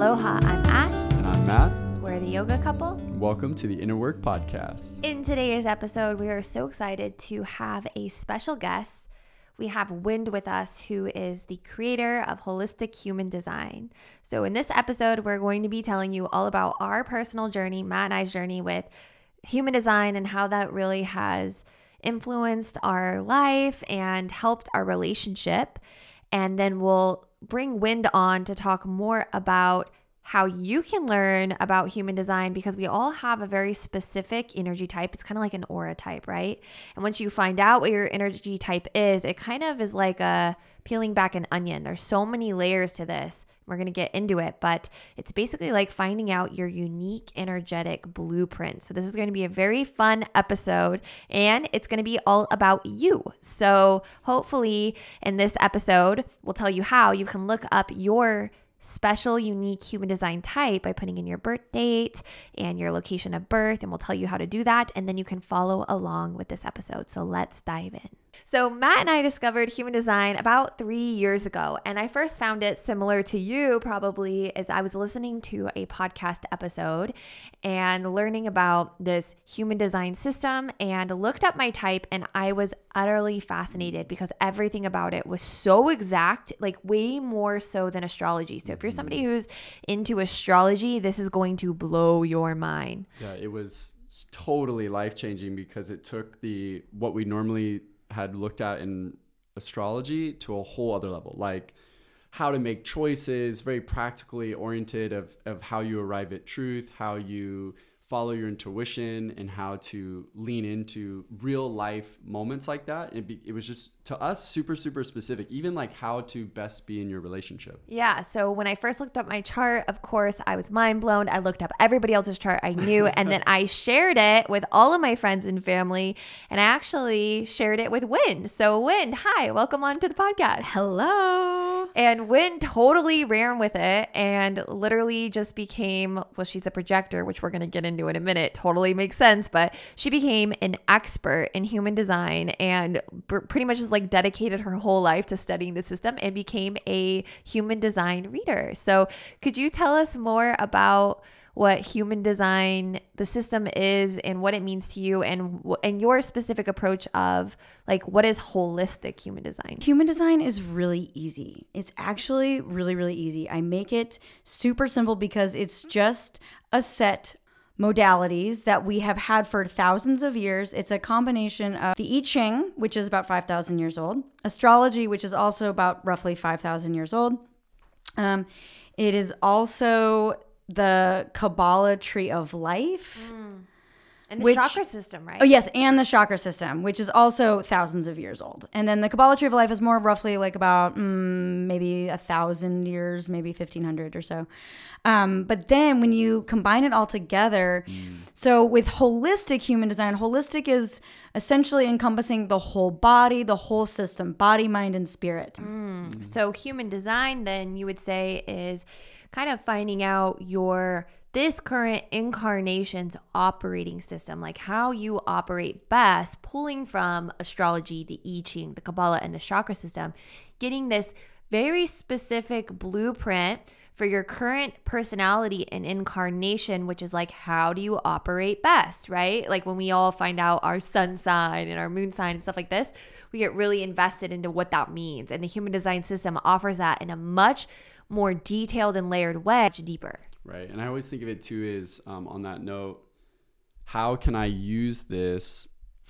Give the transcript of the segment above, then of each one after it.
Aloha, I'm Ash. And I'm Mat. We're the yoga couple. Welcome to the Inner Work Podcast. In today's episode, we are so excited to have a special guest. We have Wynd with us, who is the creator of Holistic Human Design. So, in this episode, we're going to be telling you all about our personal journey, Mat and I's journey with human design, and how that really has influenced our life and helped our relationship. And then we'll bring Wynd on to talk more about how you can learn about human design because we all have a very specific energy type. It's kind of like an aura type, right? And once you find out what your energy type is, it kind of is like a peeling back an onion. There's so many layers to this. We're going to get into it, but it's basically like finding out your unique energetic blueprint. So, this is going to be a very fun episode and it's going to be all about you. So, hopefully, in this episode, we'll tell you how you can look up your special, unique human design type by putting in your birth date and your location of birth, and we'll tell you how to do that. And then you can follow along with this episode. So let's dive in. So, Mat and I discovered human design about three years ago, and I first found it similar to you probably as I was listening to a podcast episode and learning about this human design system and looked up my type, and I was utterly fascinated because everything about it was so exact, like way more so than astrology. So, if you're somebody mm. who's into astrology, this is going to blow your mind. Yeah, it was totally life changing because it took the what we normally had looked at in astrology to a whole other level like how to make choices very practically oriented of, of how you arrive at truth how you follow your intuition and how to lean into real life moments like that. It, be, it was just to us super super specific, even like how to best be in your relationship. Yeah. So when I first looked up my chart, of course I was mind blown. I looked up everybody else's chart I knew, and then I shared it with all of my friends and family, and I actually shared it with Wynd. So Wynd, hi, welcome on to the podcast. Hello. Mm-hmm. And Wynd totally ran with it and literally just became well, she's a projector, which we're gonna get into in a minute. Totally makes sense, but she became an expert in human design and pretty much just like dedicated her whole life to studying the system and became a human design reader. So, could you tell us more about what human design the system is and what it means to you and and your specific approach of like what is holistic human design human design is really easy it's actually really really easy i make it super simple because it's just a set modalities that we have had for thousands of years. It's a combination of the I Ching, which is about 5,000 years old, astrology, which is also about roughly 5,000 years old. Um, it is also the Kabbalah tree of life. Mm. And the which, chakra system, right? Oh, yes, and the chakra system, which is also thousands of years old. And then the Kabbalah Tree of Life is more roughly like about mm, maybe a thousand years, maybe 1500 or so. Um, but then when you combine it all together, mm. so with holistic human design, holistic is essentially encompassing the whole body, the whole system, body, mind, and spirit. Mm. So human design, then you would say, is kind of finding out your this current incarnation's operating system, like how you operate best, pulling from astrology, the I Ching, the Kabbalah, and the chakra system, getting this very specific blueprint for your current personality and incarnation, which is like, how do you operate best, right? Like when we all find out our sun sign and our moon sign and stuff like this, we get really invested into what that means. And the human design system offers that in a much more detailed and layered way, deeper. Right. And I always think of it too is um, on that note, how can I use this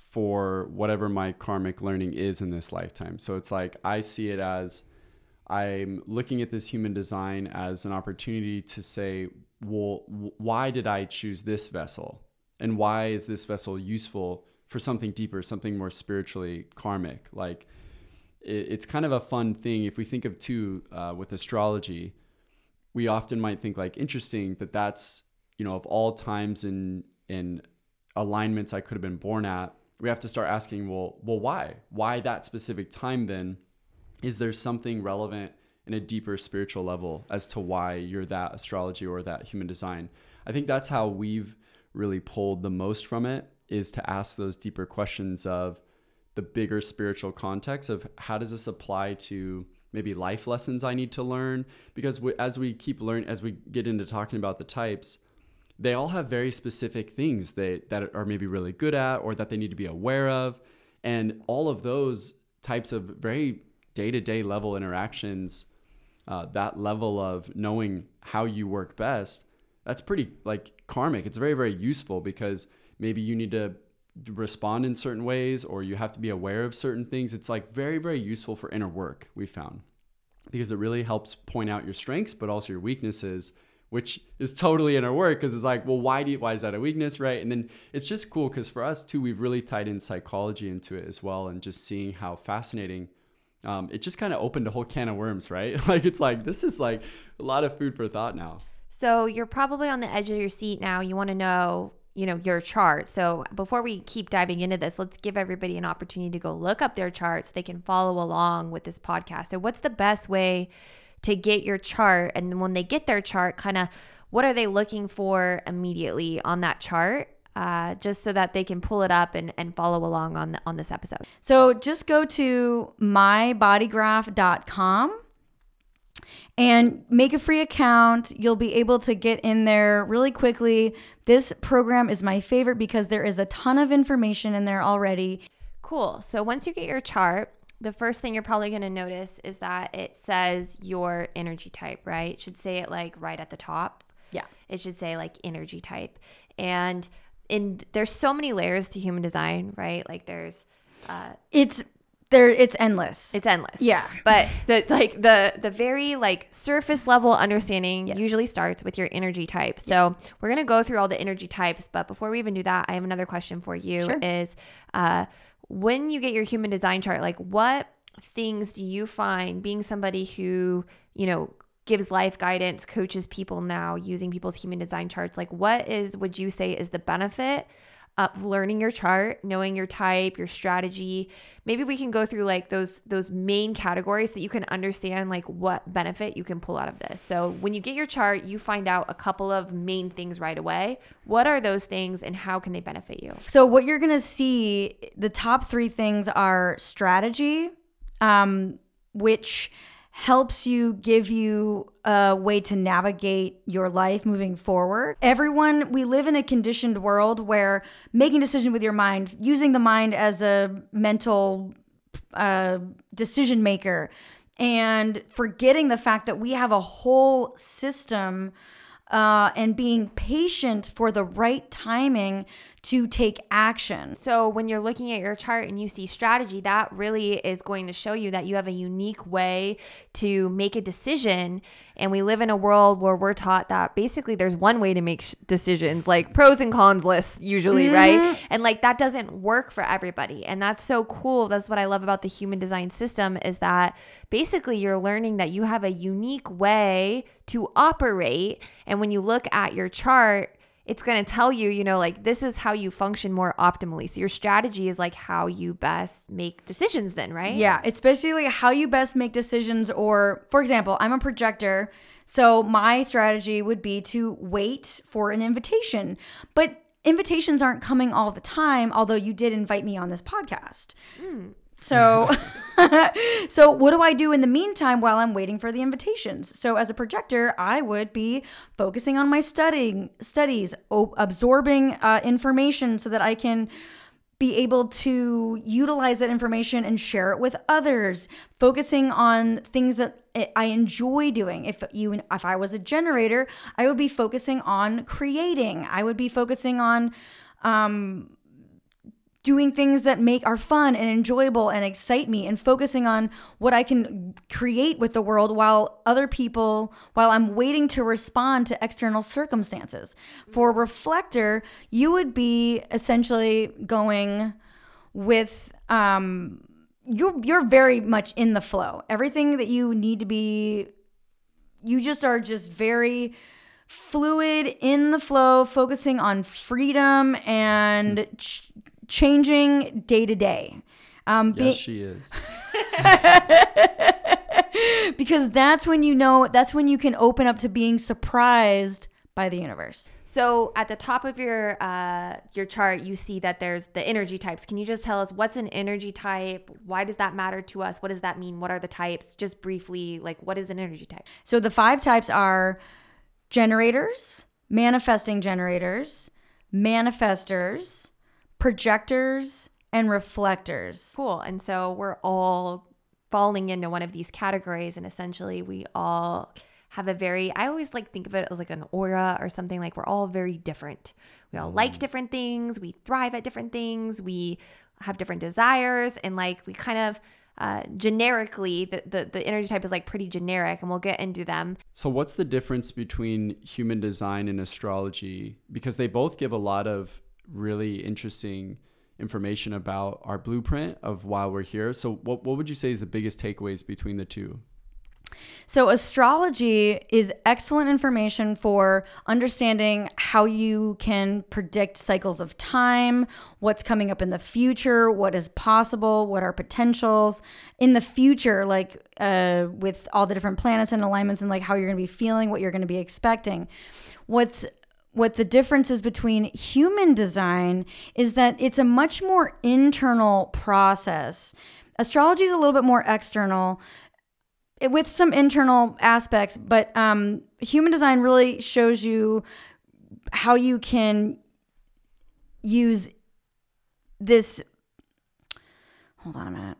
for whatever my karmic learning is in this lifetime? So it's like I see it as I'm looking at this human design as an opportunity to say, well, why did I choose this vessel? And why is this vessel useful for something deeper, something more spiritually karmic? Like, it's kind of a fun thing if we think of two uh, with astrology we often might think like interesting that that's you know of all times and and alignments I could have been born at. We have to start asking, well, well, why? Why that specific time then? Is there something relevant in a deeper spiritual level as to why you're that astrology or that human design? I think that's how we've really pulled the most from it is to ask those deeper questions of the bigger spiritual context of how does this apply to maybe life lessons I need to learn? Because we, as we keep learning as we get into talking about the types they all have very specific things they, that are maybe really good at or that they need to be aware of. And all of those types of very day-to-day level interactions uh, that level of knowing how you work best that's pretty like karmic. It's very very useful because maybe you need to respond in certain ways or you have to be aware of certain things it's like very very useful for inner work we found. Because it really helps point out your strengths but also your weaknesses which is totally inner work because it's like well why do you, why is that a weakness right? And then it's just cool because for us too we've really tied in psychology into it as well and just seeing how fascinating um, it just kind of opened a whole can of worms right? Like it's like this is like a lot of food for thought now. So you're probably on the edge of your seat now. You want to know, you know, your chart. So before we keep diving into this, let's give everybody an opportunity to go look up their chart so they can follow along with this podcast. So what's the best way to get your chart? And when they get their chart, kind of what are they looking for immediately on that chart? Uh, just so that they can pull it up and, and follow along on the, on this episode. So just go to mybodygraph.com and make a free account. You'll be able to get in there really quickly. This program is my favorite because there is a ton of information in there already. Cool. So once you get your chart, the first thing you're probably going to notice is that it says your energy type, right? It should say it like right at the top. Yeah. It should say like energy type. And in there's so many layers to human design, right? Like there's uh It's there it's endless. it's endless. Yeah. But the like the the very like surface level understanding Yes. usually starts with your energy type. So we're gonna go through all the energy types, but before we even do that, I have another question for you. Sure. Is uh when you get your human design chart, like what things do you find being somebody who, you know, gives life guidance, coaches people now using people's human design charts, like what is would you say is the benefit of learning your chart, knowing your type, your strategy. Maybe we can go through like those those main categories that you can understand like what benefit you can pull out of this. So when you get your chart, you find out a couple of main things right away. What are those things and how can they benefit you? So what you're gonna see, the top three things are strategy, um, which helps you give you a way to navigate your life moving forward. Everyone, we live in a conditioned world where making decision with your mind, using the mind as a mental uh, decision maker, and forgetting the fact that we have a whole system uh, and being patient for the right timing to take action. So when you're looking at your chart and you see strategy, that really is going to show you that you have a unique way to make a decision. And we live in a world where we're taught that basically there's one way to make sh- decisions, like pros and cons lists usually, mm-hmm. right? And like that doesn't work for everybody. And that's so cool. That's what I love about the human design system is that basically you're learning that you have a unique way to operate. And when you look at your chart, it's going to tell you, you know, like this is how you function more optimally. So your strategy is like how you best make decisions, then, right? Yeah, it's basically like how you best make decisions. Or, for example, I'm a projector. So my strategy would be to wait for an invitation. But invitations aren't coming all the time, although you did invite me on this podcast. Hmm. So, so what do I do in the meantime while I'm waiting for the invitations? So, as a projector, I would be focusing on my studying studies, o- absorbing uh, information so that I can be able to utilize that information and share it with others focusing on things that I- enjoy doing if you if i was a generator i would be focusing on creating i would be focusing on um doing things that make are fun and enjoyable and excite me and focusing on what I can create with the world while other people while I'm waiting to respond to external circumstances. For reflector, you would be essentially going with um you're you're very much in the flow. Everything that you need to be you just are just very fluid in the flow focusing on freedom and ch- changing day to day um be- yes she is because that's when you know that's when you can open up to being surprised by the universe So at the top of your uh, your chart, you see that there's the energy types. Can you just tell us what's an energy type? Why does that matter to us? What does that mean? What are the types? Just briefly, like what is an energy type? So the five types are generators, manifesting generators, manifestors, projectors, and reflectors. Cool. And so we're all falling into one of these categories, and essentially we all have a very I always like think of it as like an aura or something like we're all very different. We all like different things, we thrive at different things, we have different desires and like we kind of uh, generically the, the the energy type is like pretty generic and we'll get into them So, what's the difference between human design and astrology? Because they both give a lot of really interesting information about our blueprint of why we're here. So, what, what would you say is the biggest takeaways between the two? So, astrology is excellent information for understanding how you can predict cycles of time, what's coming up in the future, what is possible, what are potentials in the future, like uh, with all the different planets and alignments, and like how you're going to be feeling, what you're going to be expecting. What's what the difference is between human design is that it's a much more internal process. Astrology is a little bit more external with some internal aspects, but um, human design really shows you how you can use this. Hold on a minute.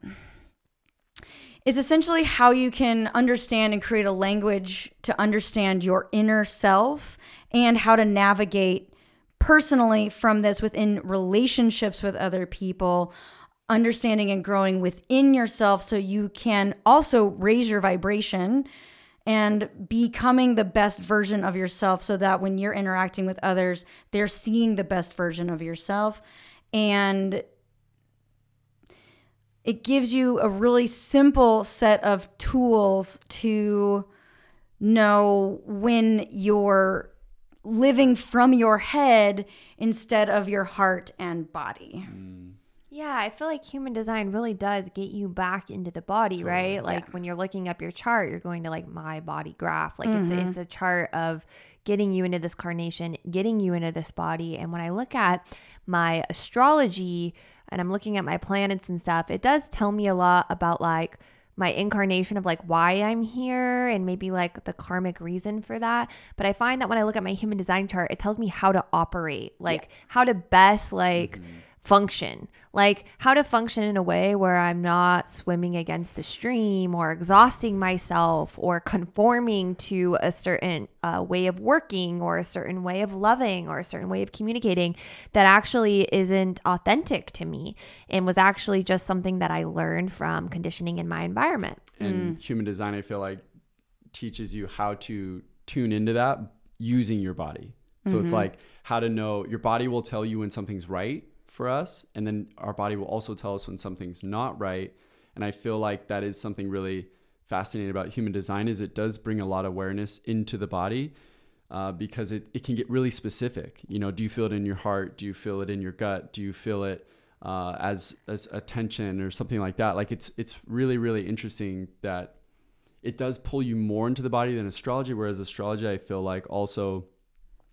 It's essentially how you can understand and create a language to understand your inner self and how to navigate personally from this within relationships with other people understanding and growing within yourself so you can also raise your vibration and becoming the best version of yourself so that when you're interacting with others, they're seeing the best version of yourself. And it gives you a really simple set of tools to know when you're living from your head instead of your heart and body. Yeah, I feel like human design really does get you back into the body, right? Like when you're looking up your chart, you're going to like my body graph. Like it's mm-hmm. it's a chart of getting you into this carnation, getting you into this body. And when I look at my astrology and I'm looking at my planets and stuff, it does tell me a lot about like my incarnation of like why I'm here and maybe like the karmic reason for that. But I find that when I look at my human design chart, it tells me how to operate, like how to best like mm-hmm. Function, like how to function in a way where I'm not swimming against the stream or exhausting myself or conforming to a certain uh, way of working or a certain way of loving or a certain way of communicating that actually isn't authentic to me and was actually just something that I learned from conditioning in my environment. And human design, I feel like, teaches you how to tune into that using your body. So it's like how to know your body will tell you when something's right for us, and then our body will also tell us when something's not right. And I feel like that is something really fascinating about human design is it does bring a lot of awareness into the body uh, because it, it can get really specific. You know, do you feel it in your heart? Do you feel it in your gut? Do you feel it uh, as as a tension or something like that? Like it's it's really really interesting that it does pull you more into the body than astrology. Whereas astrology, I feel like also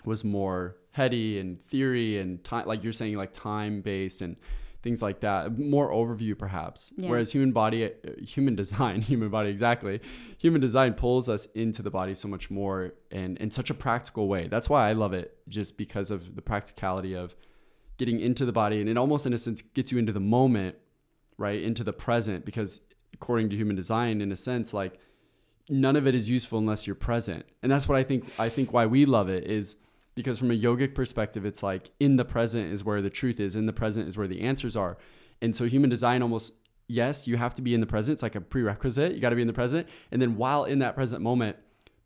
was more heady and theory and time, like you're saying, like time based and things like that. More overview, perhaps. Yeah. Whereas human body, uh, human design, human body, exactly. Human design pulls us into the body so much more and in such a practical way. That's why I love it, just because of the practicality of getting into the body and it almost in a sense gets you into the moment right into the present because according to human design in a sense like none of it is useful unless you're present and that's what i think i think why we love it is because from a yogic perspective it's like in the present is where the truth is in the present is where the answers are. And so human design almost yes you have to be in the present. It's like a prerequisite. You got to be in the present. And then while in that present moment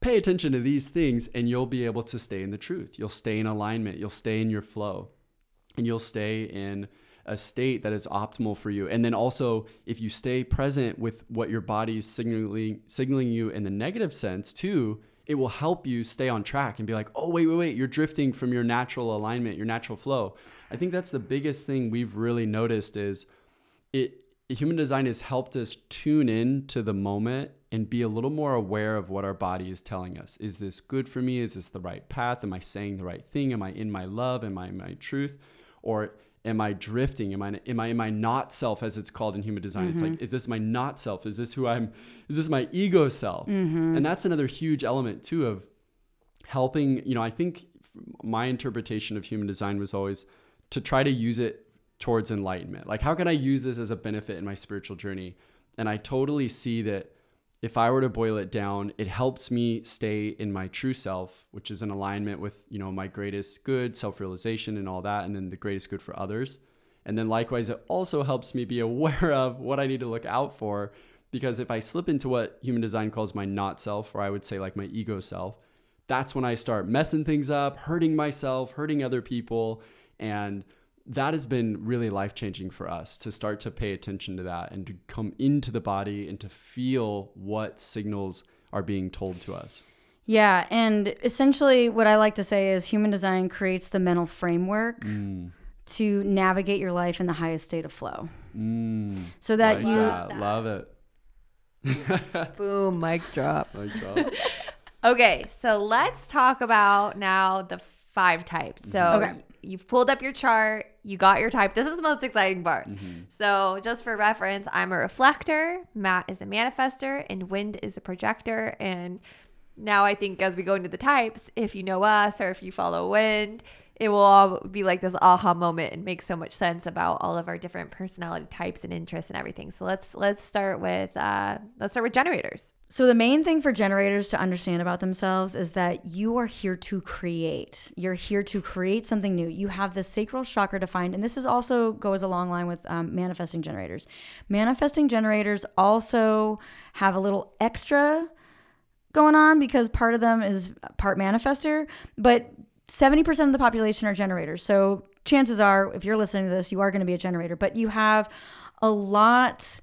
pay attention to these things and you'll be able to stay in the truth. You'll stay in alignment. You'll stay in your flow. And you'll stay in a state that is optimal for you. And then also, if you stay present with what your body is signaling signaling you in the negative sense too, it will help you stay on track and be like, "Oh, wait, wait, wait, you're drifting from your natural alignment, your natural flow." I think that's the biggest thing we've really noticed is it human design has helped us tune in to the moment and be a little more aware of what our body is telling us. Is this good for me? Is this the right path? Am I saying the right thing? Am I in my love? Am I in my truth? Or am I drifting? Am I am I in my not self as it's called in human design? It's like mm-hmm. is this my not self? Is this who I'm is this my ego self? Mm-hmm. And that's another huge element too of helping, you know, I think my interpretation of human design was always to try to use it towards enlightenment. Like, how can I use this as a benefit in my spiritual journey? And I totally see that if I were to boil it down, it helps me stay in my true self, which is in alignment with, you know, my greatest good, self-realization and all that, and then the greatest good for others. And then likewise, it also helps me be aware of what I need to look out for. Because if I slip into what human design calls my not self, or I would say like my ego self, that's when I start messing things up, hurting myself, hurting other people. And that has been really life changing for us to start to pay attention to that and to come into the body and to feel what signals are being told to us. Yeah, and essentially what I like to say is human design creates the mental framework Mm. to navigate your life in the highest state of flow. Mm. So that like you that. love it. Boom, mic drop. Like that. Okay, so let's talk about now the five types. So Okay. You've pulled up your chart, you got your type. This is the most exciting part. Mm-hmm. So, just for reference, I'm a reflector, Mat is a manifester, and Wynd is a projector. And now I think as we go into the types, if you know us or if you follow Wynd, it will all be like this aha moment and make so much sense about all of our different personality types and interests and everything. So let's let's start with uh, let's start with generators. So, the main thing for generators to understand about themselves is that you are here to create. You're here to create something new. You have the sacral chakra defined, and this is also goes along line with um, manifesting generators. Manifesting generators also have a little extra going on because part of them is part manifester, but 70% of the population are generators. So, chances are, if you're listening to this, you are going to be a generator, but you have a lot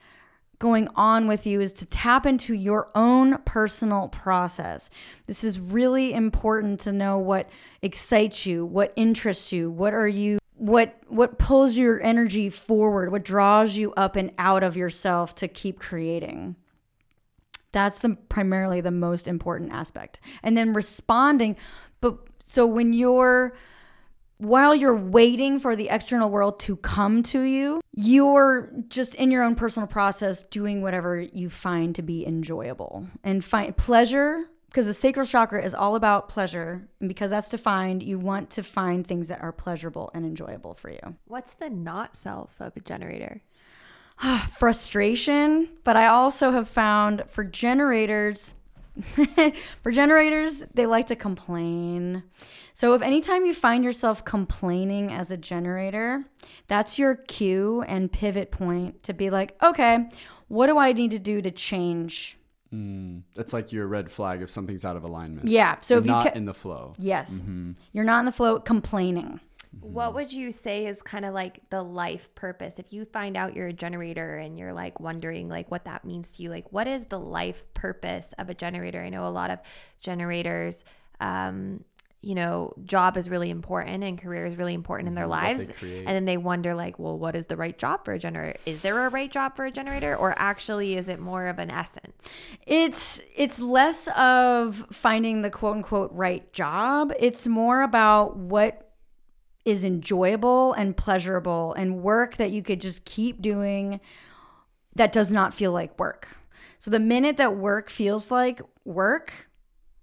going on with you is to tap into your own personal process. This is really important to know what excites you, what interests you, what are you what what pulls your energy forward, what draws you up and out of yourself to keep creating. That's the primarily the most important aspect. And then responding but so when you're while you're waiting for the external world to come to you, you're just in your own personal process doing whatever you find to be enjoyable and find pleasure because the sacral chakra is all about pleasure. And because that's defined, you want to find things that are pleasurable and enjoyable for you. What's the not self of a generator? Frustration, but I also have found for generators, for generators, they like to complain. So if anytime you find yourself complaining as a generator, that's your cue and pivot point to be like, okay, what do I need to do to change? Mm. That's like your red flag if something's out of alignment. Yeah. So You're if you not ca- in the flow. yes, you're not in the flow complaining. What would you say is kind of like the life purpose? If you find out you're a generator and you're like wondering like what that means to you, like what is the life purpose of a generator? I know a lot of generators um you know, job is really important and career is really important in their Mhm, lives. And then they wonder like, well, what is the right job for a generator? Is there a right job for a generator or actually is it more of an essence? It's it's less of finding the quote unquote right job. It's more about what is enjoyable and pleasurable and work that you could just keep doing that does not feel like work. So the minute that work feels like work,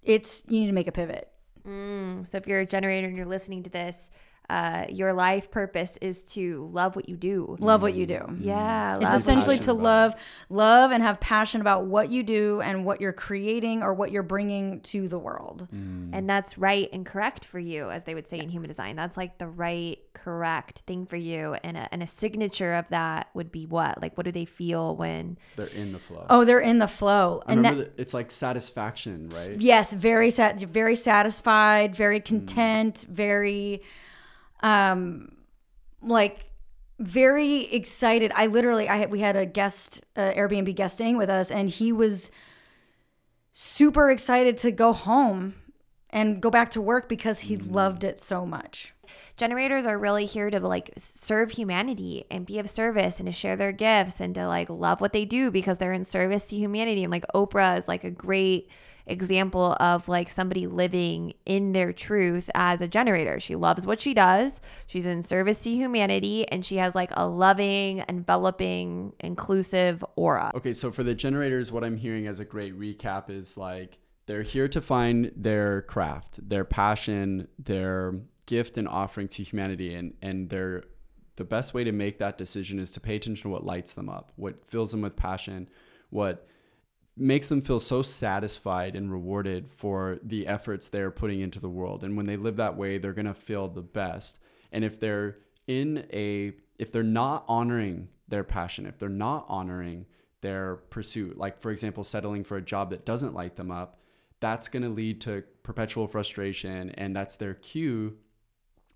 it's you need to make a pivot. Mm, so if you're a generator and you're listening to this, uh, your life purpose is to love what you do. Love what you mm-hmm. do. Mm-hmm. Yeah, It's love what essentially to love, love and have passion about what you do and what you're creating or what you're bringing to the world. Mm. and that's right and correct for you as they would say in human design that's like the right correct thing for you and a, and a signature of that would be what like what do they feel when They're in the flow. Oh, they're in the flow. I And that, remember that it's like satisfaction, right? yes, very sat, very satisfied, very mm. content, very, um, like very excited. I literally, I had, we had a guest, uh, Airbnb guest staying with us, and he was super excited to go home and go back to work because he loved it so much. generators are really here to like serve humanity and be of service and to share their gifts and to like love what they do because they're in service to humanity and like oprah is like a great example of like somebody living in their truth as a generator. She loves what she does. She's in service to humanity and she has like a loving enveloping inclusive aura. Okay, so for the generators, what I'm hearing as a great recap is like they're here to find their craft, their passion, their gift and offering to humanity, and and they're the best way to make that decision is to pay attention to what lights them up, what fills them with passion, what makes them feel so satisfied and rewarded for the efforts they're putting into the world. And when they live that way, they're going to feel the best. And if they're in a if they're not honoring their passion, if they're not honoring their pursuit, like for example, settling for a job that doesn't light them up, that's going to lead to perpetual frustration and that's their cue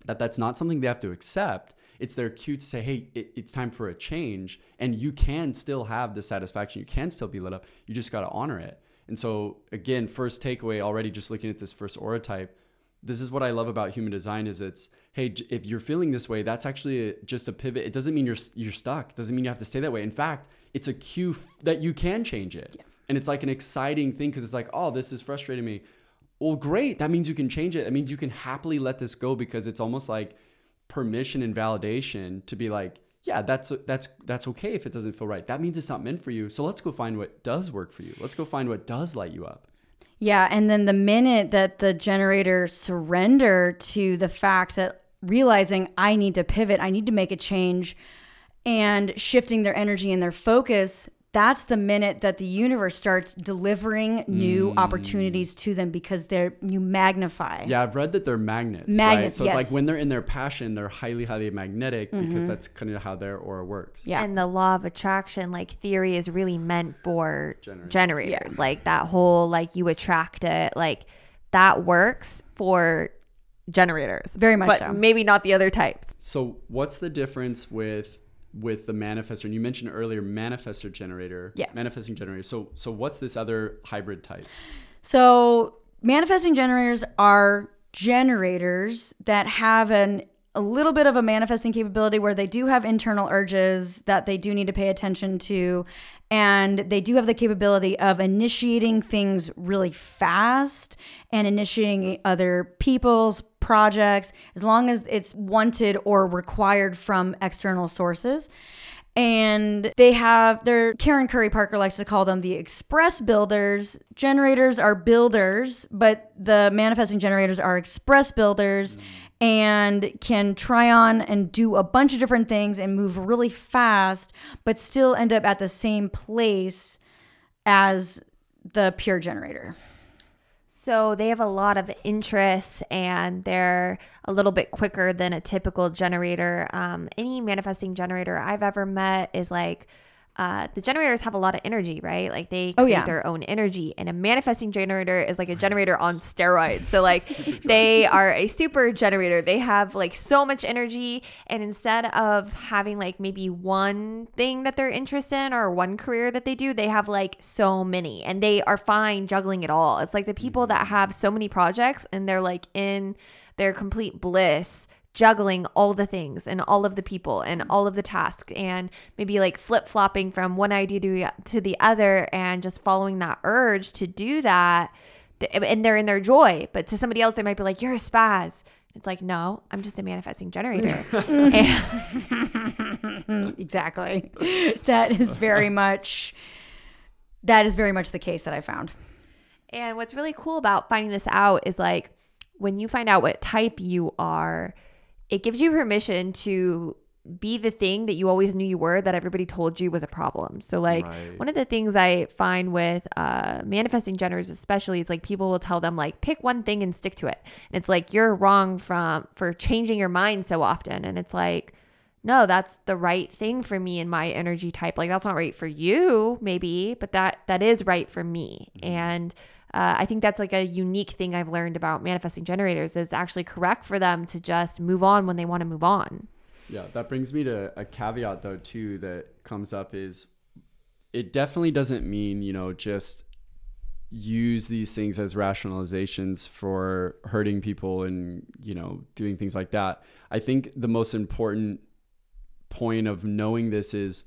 that that's not something they have to accept it's their cue to say hey it, it's time for a change. And you can still have the satisfaction. You can still be lit up. You just got to honor it. And so again first takeaway already just looking at this first aura type this is what i love about human design is it's hey if you're feeling this way that's actually a, just a pivot. It doesn't mean you're you're stuck. It doesn't mean you have to stay that way. In fact it's a cue f- that you can change it. And it's like an exciting thing because it's like oh this is frustrating me. Well great. That means you can change it. That means you can happily let this go because it's almost like permission and validation to be like yeah that's that's that's okay if it doesn't feel right. That means it's not meant for you. So let's go find what does work for you. Let's go find what does light you up. Yeah, and then the minute that the generator surrender to the fact that realizing I need to pivot, I need to make a change and shifting their energy and their focus, that's the minute that the universe starts delivering new opportunities to them because they're you magnify. yeah i've read that they're magnets right Magnets, so it's like. Mm-hmm. when they're in their passion they're highly highly magnetic because that's kind of how their aura works Yeah. And the law of attraction, like theory, is really meant for Generators. generators. Like that whole, like you attract it, like that works for generators. Very much but so. maybe not the other types. So what's the difference with with the manifestor? And you mentioned earlier manifestor generator. Yeah. Manifesting generator. So so what's this other hybrid type? So, manifesting generators are generators that have an a little bit of a manifesting capability where they do have internal urges that they do need to pay attention to and they do have the capability of initiating things really fast and initiating other people's projects as long as it's wanted or required from external sources. And they have their Karen Curry Parker likes to call them the express builders. Generators are builders, but the manifesting generators are express builders mm. And can try on and do a bunch of different things and move really fast, but still end up at the same place as the pure generator. So they have a lot of interests and they're a little bit quicker than a typical generator. Um, any manifesting generator I've ever met is like, uh, the generators have a lot of energy, right? Like they Oh, create yeah. their own energy, and a manifesting generator is like a generator on steroids. So like they are a super generator. They have like so much energy, and instead of having like maybe one thing that they're interested in or one career that they do, they have like so many, and they are fine juggling it all. It's like the people that have so many projects and they're like in their complete bliss juggling all the things and all of the people and mm. all of the tasks and maybe like flip flopping from one idea to, to the other and just following that urge to do that. And they're in their joy. But to somebody else, they might be like, You're a spaz. It's like, No, I'm just a manifesting generator. and, exactly. That is very much that is very much the case that I found. And what's really cool about finding this out is like when you find out what type you are, it gives you permission to be the thing that you always knew you were that everybody told you was a problem. So like Right. one of the things I find with uh manifesting generators especially is like people will tell them like pick one thing and stick to it. And it's like you're wrong from for changing your mind so often and it's like no, that's the right thing for me and my energy type. Like that's not right for you, maybe, but that that is right for me. And uh, I think that's like a unique thing I've learned about manifesting generators. Is actually correct for them to just move on when they want to move on. Yeah, that brings me to a caveat though too that comes up is it definitely doesn't mean, you know, just use these things as rationalizations for hurting people and you know doing things like that i think the most important point of knowing this is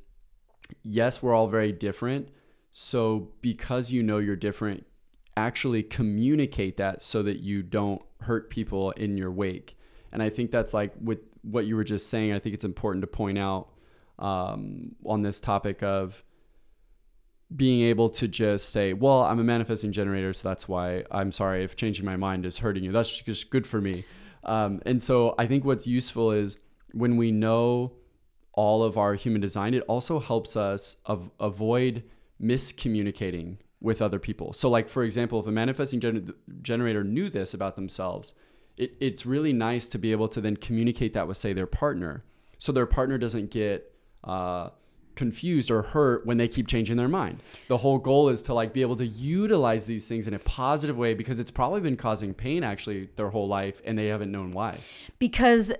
yes we're all very different so because you know you're different actually communicate that so that you don't hurt people in your wake and i think that's like with what you were just saying i think it's important to point out um, on this topic of being able to just say, well, I'm a manifesting generator, so that's why I'm sorry if changing my mind is hurting you. That's just good for me. Um, and so I think what's useful is when we know all of our human design, it also helps us av- avoid miscommunicating with other people. So, like, for example, if a manifesting gener- generator knew this about themselves, it, it's really nice to be able to then communicate that with, say, their partner. So their partner doesn't get, uh, confused or hurt when they keep changing their mind. The whole goal is to like be able to utilize these things in a positive way because it's probably been causing pain actually their whole life and they haven't known why. Because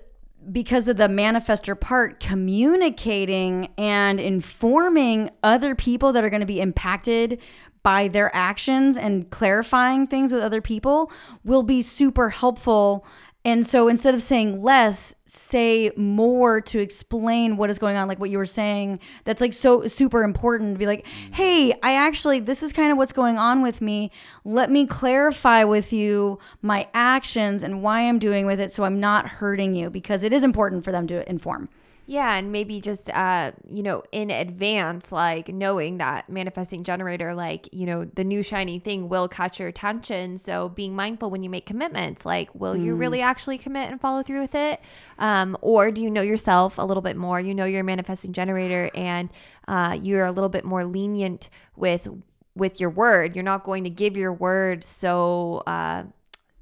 because of the manifester part communicating and informing other people that are going to be impacted by their actions and clarifying things with other people will be super helpful and so instead of saying less, say more to explain what is going on, like what you were saying. That's like so super important to be like, hey, I actually, this is kind of what's going on with me. Let me clarify with you my actions and why I'm doing with it so I'm not hurting you because it is important for them to inform. Yeah, and maybe just uh, you know, in advance, like knowing that manifesting generator, like, you know, the new shiny thing will catch your attention. So being mindful when you make commitments, like, will mm. you really actually commit and follow through with it? Um, or do you know yourself a little bit more? You know you're a manifesting generator and uh, you're a little bit more lenient with with your word. You're not going to give your word so uh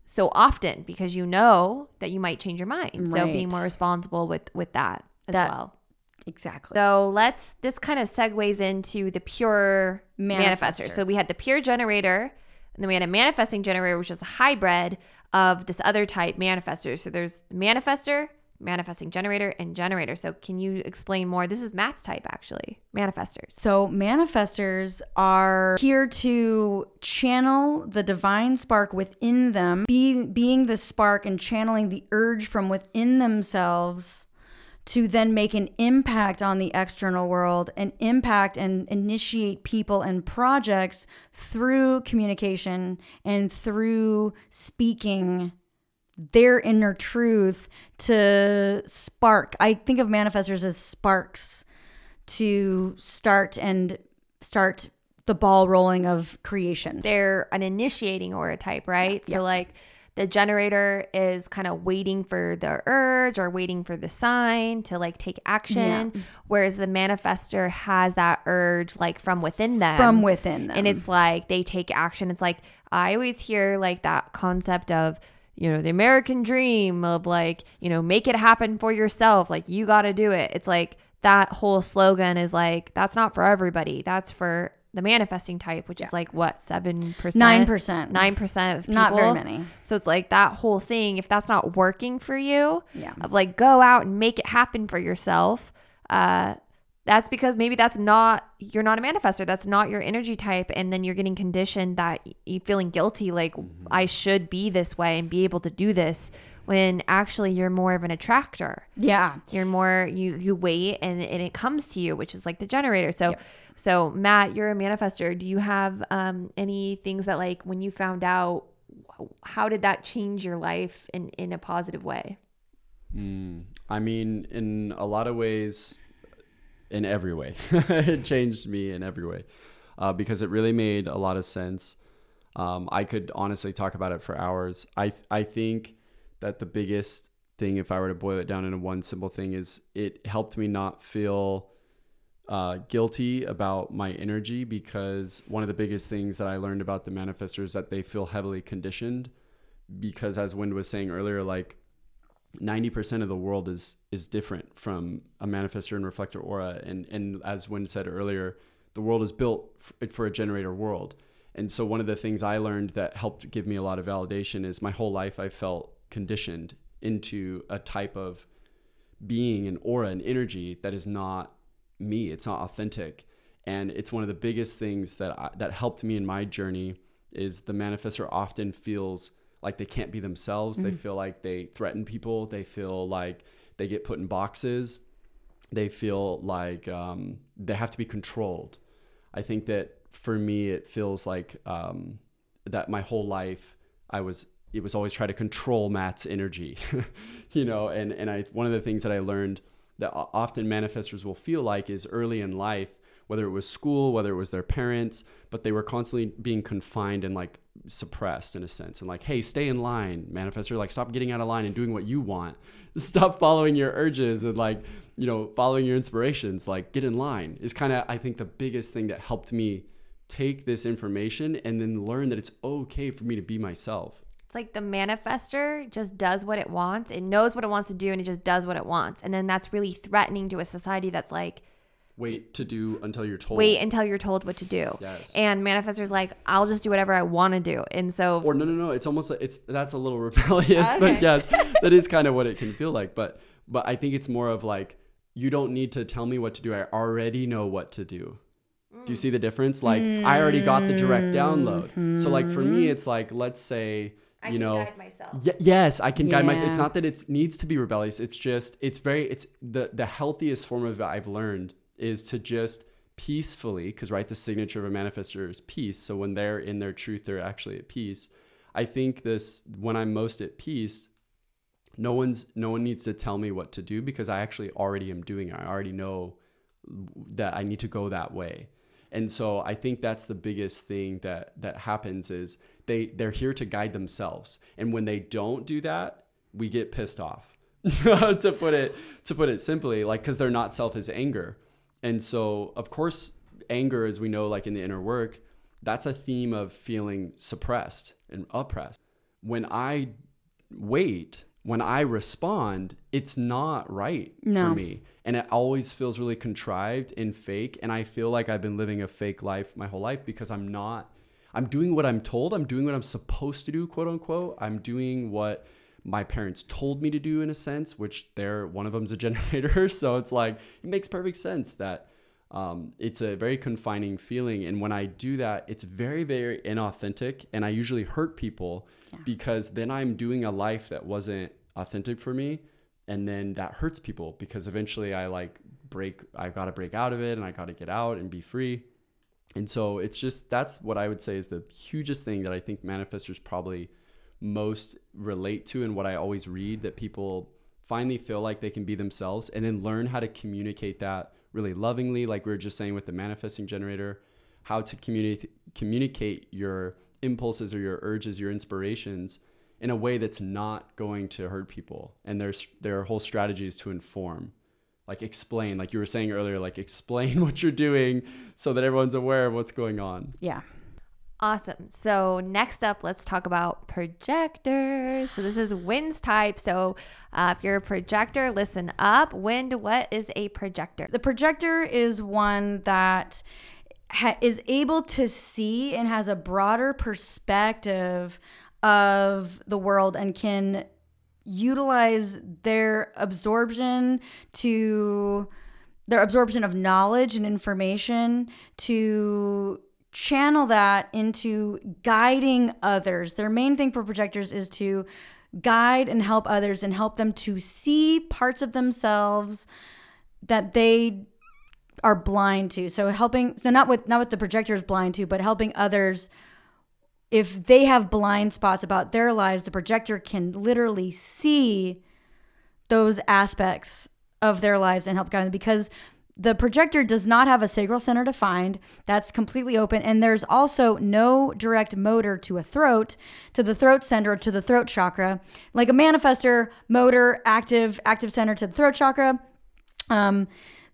so often because you know that you might change your mind. Right. So being more responsible with with that as that, well. Exactly. So let's, this kind of segues into the pure manifester. manifester. So we had the pure generator, and then we had a manifesting generator, which is a hybrid of this other type manifester. So there's the manifester, manifesting generator, and generator. So can you explain more? This is Mat's type, actually, manifestors. So manifestors are here to channel the divine spark within them, be, being the spark and channeling the urge from within themselves to then make an impact on the external world, an impact and initiate people and projects through communication and through speaking their inner truth to spark. I think of manifestors as sparks to start and start the ball rolling of creation. They're an initiating aura type, right? Yeah. So like the generator is kind of waiting for the urge or waiting for the sign to like take action. Yeah. whereas the manifester has that urge like from within them. From within them. and it's like they take action. It's like i always hear like that concept of you know the american dream of like you know make it happen for yourself. Like you got to do it. It's like that whole slogan is like that's not for everybody. That's for the manifesting type, which yeah. is like what seven percent, nine percent, nine percent of people. Not very many. So it's like that whole thing. If that's not working for you, yeah. of like go out and make it happen for yourself. Uh, that's because maybe that's not you're not a manifester. That's not your energy type, and then you're getting conditioned that you feeling guilty, like mm-hmm. I should be this way and be able to do this when actually you're more of an attractor. Yeah. You're more you you wait and, and it comes to you, which is like the generator. So yep. so Mat, you're a manifester. Do you have um any things that like when you found out how did that change your life in in a positive way? Mm, I mean, in a lot of ways, in every way, it changed me in every way uh, because it really made a lot of sense. Um, I could honestly talk about it for hours. I I think that the biggest thing, if I were to boil it down into one simple thing, is it helped me not feel uh, guilty about my energy because one of the biggest things that I learned about the manifestors is that they feel heavily conditioned because as Wynd was saying earlier, like 90% of the world is is different from a manifestor and reflector aura and and as Wynd said earlier, the world is built for a generator world. And so one of the things I learned that helped give me a lot of validation is my whole life I felt conditioned into a type of being and aura and energy that is not me. It's not authentic. And it's one of the biggest things that I, that helped me in my journey is the manifestor often feels like they can't be themselves. They feel like they threaten people. They feel like they get put in boxes. They feel like um, they have to be controlled. I think that for me, it feels like um, that my whole life I was it was always try to control Mat's energy, you know. And and I one of the things that I learned that often manifestors will feel like is early in life, whether it was school, whether it was their parents, but they were constantly being confined and like suppressed in a sense, and like, hey, stay in line, manifestor, like stop getting out of line and doing what you want, stop following your urges and like you know following your inspirations, like get in line is kind of I think the biggest thing that helped me take this information and then learn that it's okay for me to be myself. It's like the manifester just does what it wants. It knows what it wants to do and it just does what it wants. And then that's really threatening to a society that's like, Wait to do until you're told. wait until you're told what to do. Yes. And manifestor's like, I'll just do whatever I want to do. And so Or no, no, no. It's almost like it's that's a little rebellious, Okay. but yes, that is kind of what it can feel like. But but I think it's more of like you don't need to tell me what to do. I already know what to do. Do you see the difference? Like I already got the direct download. So like for me, hmm. it's like let's say I you can know guide myself. Ye- yes, I can guide myself. It's not that it needs to be rebellious. It's just it's very it's the the healthiest form of it I've learned is to just peacefully because right the signature of a manifestor is peace. So when they're in their truth, they're actually at peace. I think this when I'm most at peace, no one's no one needs to tell me what to do because I actually already am doing it. I already know that I need to go that way. And so I think that's the biggest thing that that happens is they they're here to guide themselves. And when they don't do that, we get pissed off. to put it to put it simply, like cuz they're not self is anger. And so of course anger as we know like in the inner work, that's a theme of feeling suppressed and oppressed. When I wait, when I respond, it's not right No. for me. And it always feels really contrived and fake. And I feel like I've been living a fake life my whole life because I'm not, I'm doing what I'm told. I'm doing what I'm supposed to do, quote unquote. I'm doing what my parents told me to do in a sense, which they're, one of them's a generator. So it's like, it makes perfect sense that um, it's a very confining feeling. And when I do that, it's very, very inauthentic. And I usually hurt people because then I'm doing a life that wasn't authentic for me. And then that hurts people because eventually I like break, I've got to break out of it and I got to get out and be free. And so it's just, that's what I would say is the hugest thing that I think manifestors probably most relate to and what I always read that people finally feel like they can be themselves and then learn how to communicate that really lovingly like we were just saying with the manifesting generator how to communicate communicate your impulses or your urges your inspirations in a way that's not going to hurt people. And there's there are whole strategies to inform like explain like you were saying earlier like explain what you're doing so that everyone's aware of what's going on Yeah. Awesome. So next up, let's talk about projectors. So this is Wynd's type. So uh, if you're a projector, listen up. Wynd, what is a projector? The projector is one that ha- is able to see and has a broader perspective of the world and can utilize their absorption to their absorption of knowledge and information to channel that into guiding others. Their main thing for projectors is to guide and help others and help them to see parts of themselves that they are blind to. So helping so not with not with the projector is blind to, but helping others if they have blind spots about their lives, the projector can literally see those aspects of their lives and help guide them because the projector does not have a sacral center defined. That's completely open. And there's also no direct motor to a throat, to the throat center, to the throat chakra. Like a manifester, motor, active, active center to the throat chakra. Um,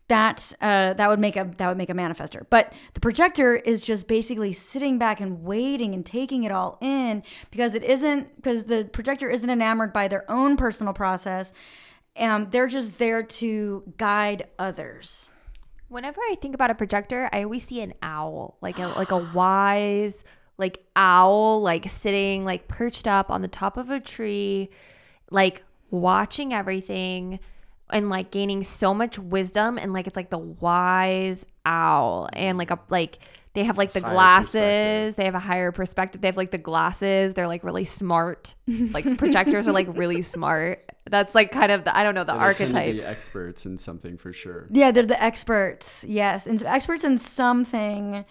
that uh, that would make a that would make a manifester. But the projector is just basically sitting back and waiting and taking it all in because it isn't because the projector isn't enamored by their own personal process. Um, they're just there to guide others. Whenever I think about a projector, I always see an owl, like a like a wise like owl, like sitting like perched up on the top of a tree, like watching everything and like gaining so much wisdom and like it's like the wise owl and like a like they have like the Higher glasses. They have a higher perspective. They have like the glasses. They're like really smart. Like projectors are like really smart. That's like kind of the I don't know the Yeah, they tend to archetype. be experts in something for sure. Yeah, they're the experts. Yes, and experts in something.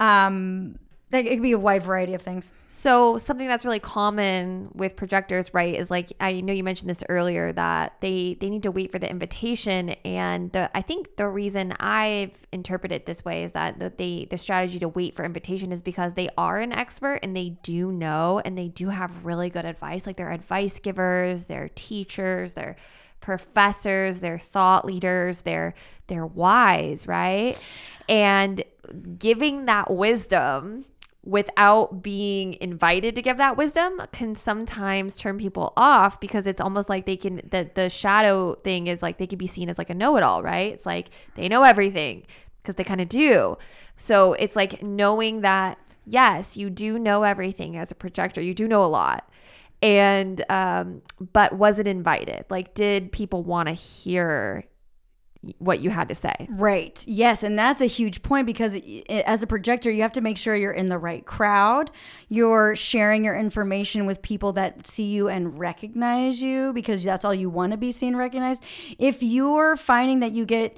Um, it could be a wide variety of things. So something that's really common with projectors, right, is like I know you mentioned this earlier that they they need to wait for the invitation, and the I think the reason I've interpreted this way is that the, they the strategy to wait for invitation is because they are an expert and they do know and they do have really good advice, like they're advice givers, they're teachers, they're professors, they're thought leaders, they're they're wise, right? And giving that wisdom without being invited to give that wisdom can sometimes turn people off because it's almost like they can the the shadow thing is like they could be seen as like a know-it-all, right? It's like they know everything because they kind of do. So it's like knowing that yes, you do know everything as a projector. You do know a lot. And um but was it invited? Like did people want to hear what you had to say? Right. Yes, and that's a huge point because as a projector, you have to make sure you're in the right crowd. You're sharing your information with people that see you and recognize you because that's all you want to be seen recognized. If you're finding that you get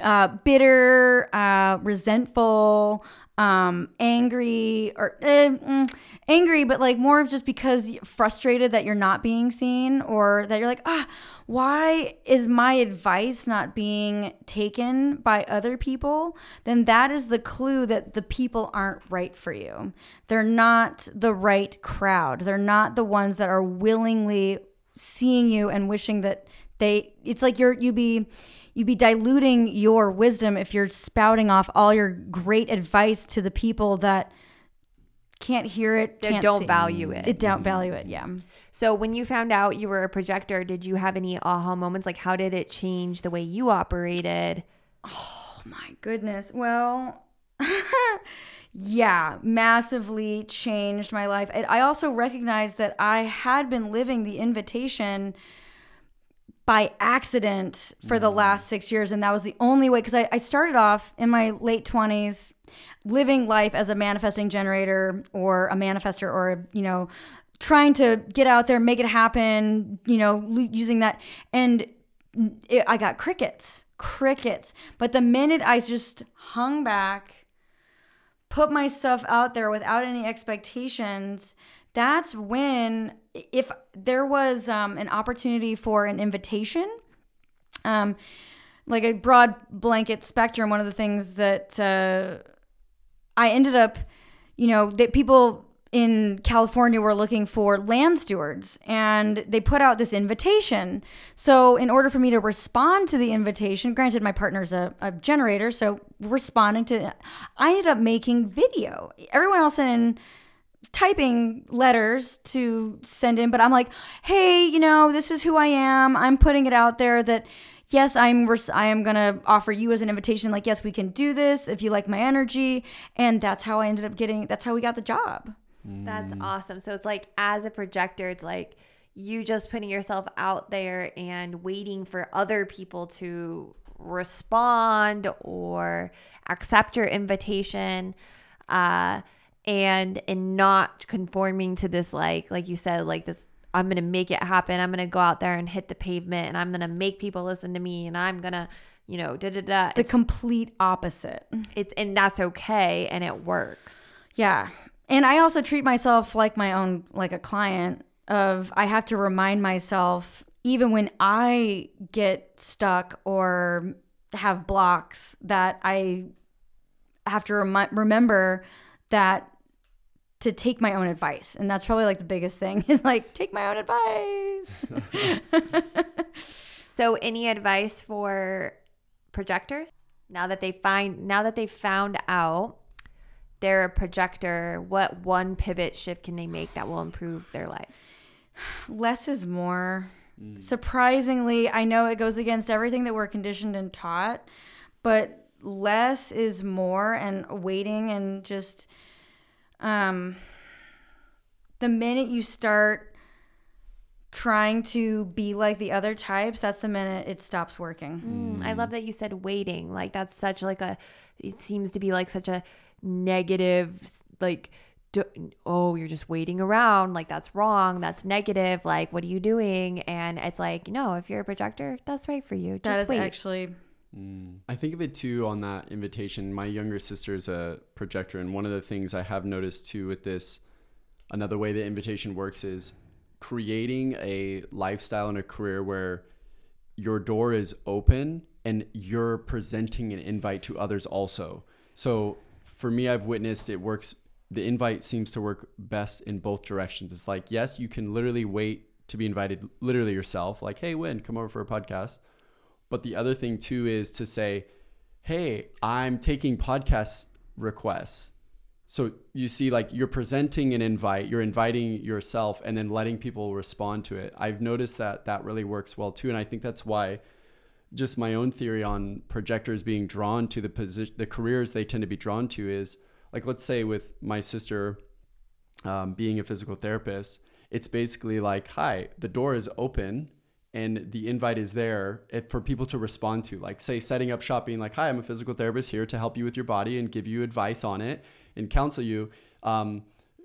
uh, bitter, uh, resentful, um, angry, or eh, mm, angry, but like more of just because frustrated that you're not being seen, or that you're like, ah, why is my advice not being taken by other people? Then that is the clue that the people aren't right for you. They're not the right crowd. They're not the ones that are willingly seeing you and wishing that they it's like you're you be you be diluting your wisdom if you're spouting off all your great advice to the people that can't hear it They can't don't see- value it. it don't mm-hmm. value it yeah So when you found out you were a projector, did you have any aha moments? Like how did it change the way you operated? oh my goodness well yeah massively changed my life i also recognized that i had been living the invitation by accident for the last mm. six years and that was the only way because I, I started off in my late 20s living life as a manifesting generator or a manifester or you know trying to get out there make it happen you know using that and it, i got crickets crickets. But the minute i just hung back put myself out there without any expectations that's when if there was um, an opportunity for an invitation um, like a broad blanket spectrum one of the things that uh, i ended up you know that people in california were looking for land stewards and they put out this invitation. So in order for me to respond to the invitation granted my partner's a, a generator so responding to i ended up making video. Everyone else in typing letters to send in but i'm like hey you know this is who i am i'm putting it out there that yes i'm res- i am to offer you as an invitation like yes we can do this if you like my energy and that's how i ended up getting that's how we got the job That's awesome. So it's like as a projector, it's like you just putting yourself out there and waiting for other people to respond or accept your invitation. Uh and and not conforming to this like like you said like this I'm going to make it happen. I'm going to go out there and hit the pavement and I'm going to make people listen to me and I'm going to, you know, da da da. the complete opposite It's and that's okay and it works. Yeah. And I also treat myself like my own like a client of I have to remind myself even when I get stuck or have blocks that I have to remi- remember that to take my own advice. And that's probably like the biggest thing is like take my own advice. So, any advice for projectors now that they find now that they've found out they're a projector? What one pivot shift can they make that will improve their lives? less is more. Mm. Surprisingly, I know it goes against everything that we're conditioned and taught, but less is more and waiting and just um the minute you start trying to be like the other types, that's the minute it stops working. Mm, I love that you said waiting. Like that's such like a it seems to be like such a negative like oh you're just waiting around. Like that's wrong. That's negative. Like what are you doing? And it's like no if you're a projector that's right for you. Just That is wait. actually Mm. I think of it too on that invitation. My younger sister is a projector, and one of the things I have noticed too with this, another way the invitation works is creating a lifestyle and a career where your door is open and you're presenting an invite to others also. So for me, I've witnessed it works. The invite seems to work best in both directions. It's like, yes, you can literally wait to be invited, literally yourself, like, hey, Wynd, come over for a podcast but the other thing too is to say, hey, I'm taking podcast requests. So you see, like you're presenting an invite, you're inviting yourself, and then letting people respond to it. I've noticed that that really works well too, and I think that's why. Just my own theory on projectors being drawn to the position, the careers they tend to be drawn to is like, let's say with my sister um, being a physical therapist, it's basically like, hi, the door is open and the invite is there for people to respond to like say setting up shop being like hi i'm a physical therapist here to help you with your body and give you advice on it and counsel you. Um,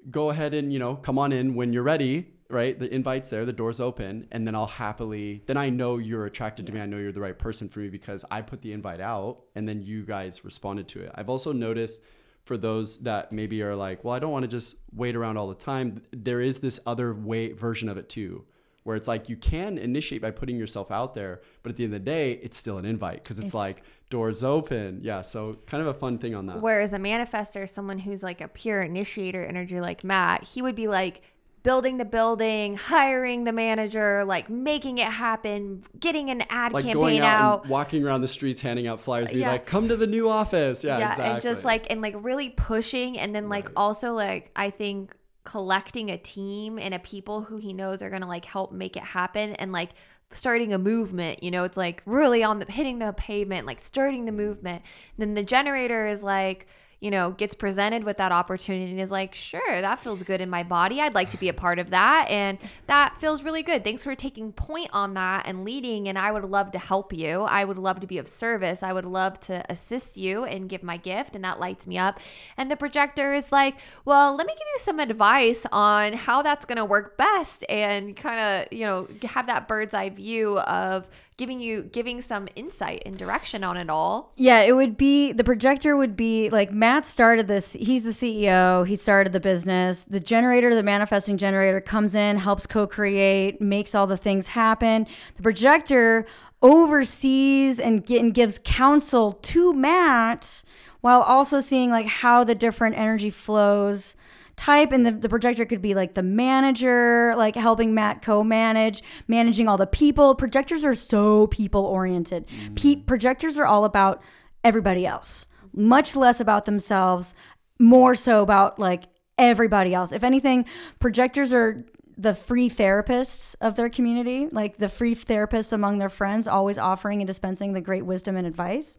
go ahead and you know come on in when you're ready right? The invite's there the door's open and then i'll happily then i know you're attracted to me i know you're the right person for me because i put the invite out and then you guys responded to it. I've also noticed for those that maybe are like well i don't want to just wait around all the time there is this other way version of it too where it's like you can initiate by putting yourself out there, but at the end of the day, it's still an invite because it's, It's- like doors open. Yeah, so kind of a fun thing on that. whereas a manifester someone who's like a pure initiator energy like Mat he would be like building the building hiring the manager like making it happen getting an ad like campaign going out, out and walking around the streets, handing out flyers, be Yeah. like, "Come to the new office." Yeah, yeah exactly. and just like and like really pushing and then like Right. also like i think collecting a team and a people who he knows are gonna like help make it happen and like starting a movement you know it's like really on the hitting the pavement like starting the movement. And then the generator is like you know gets presented with that opportunity and is like sure that feels good in my body. I'd like to be a part of that. And that feels really good. Thanks for taking point on that and leading. And i would love to help you. I would love to be of service. I would love to assist you and give my gift. And that lights me up. And the projector is like well let me give you some advice on how that's going to work best and kind of you know have that bird's eye view of giving you giving some insight and direction on it all Yeah, it would be the projector would be like Mat started this. He's the CEO. He started the business. The generator, the manifesting generator, comes in, helps co create, makes all the things happen. The projector oversees and, get, and gives counsel to Mat while also seeing like how the different energy flows type and the, the projector could be like the manager like helping Mat co-manage managing all the people. Projectors are so people oriented mm. Pe- projectors are all about everybody else much less about themselves more so about like everybody else. If anything projectors are the free therapists of their community like the free therapists among their friends always offering and dispensing the great wisdom and advice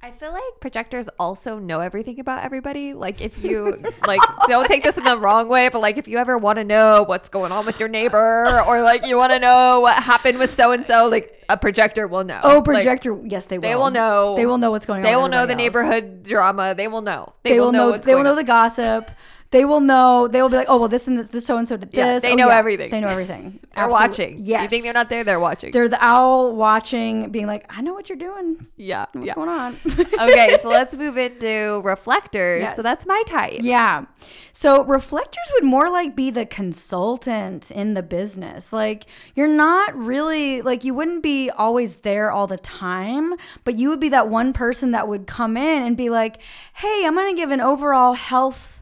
I feel like projectors also know everything about everybody. Like if you like don't take this in the wrong way, but like if you ever want to know what's going on with your neighbor or like you want to know what happened with so and so, like a projector will know. oh Like, projector yes they will they will know. they will know what's going on they will know the else. neighborhood drama. They will know. They, they, will know, what's they will know the gossip they will know they will be like oh well this and this this so and so did Yeah, this they Oh, know everything. they know everything They're Absolute- watching. yes You think they're not there? They're watching. they're the owl watching being like i know what you're doing yeah. what's yeah. going on okay, so let's move into reflectors. Yes. So that's my type. Yeah. So reflectors would more like be the consultant in the business. Like you're not really like you wouldn't be always there all the time, but you would be that one person that would come in and be like, "Hey, I'm going to give an overall health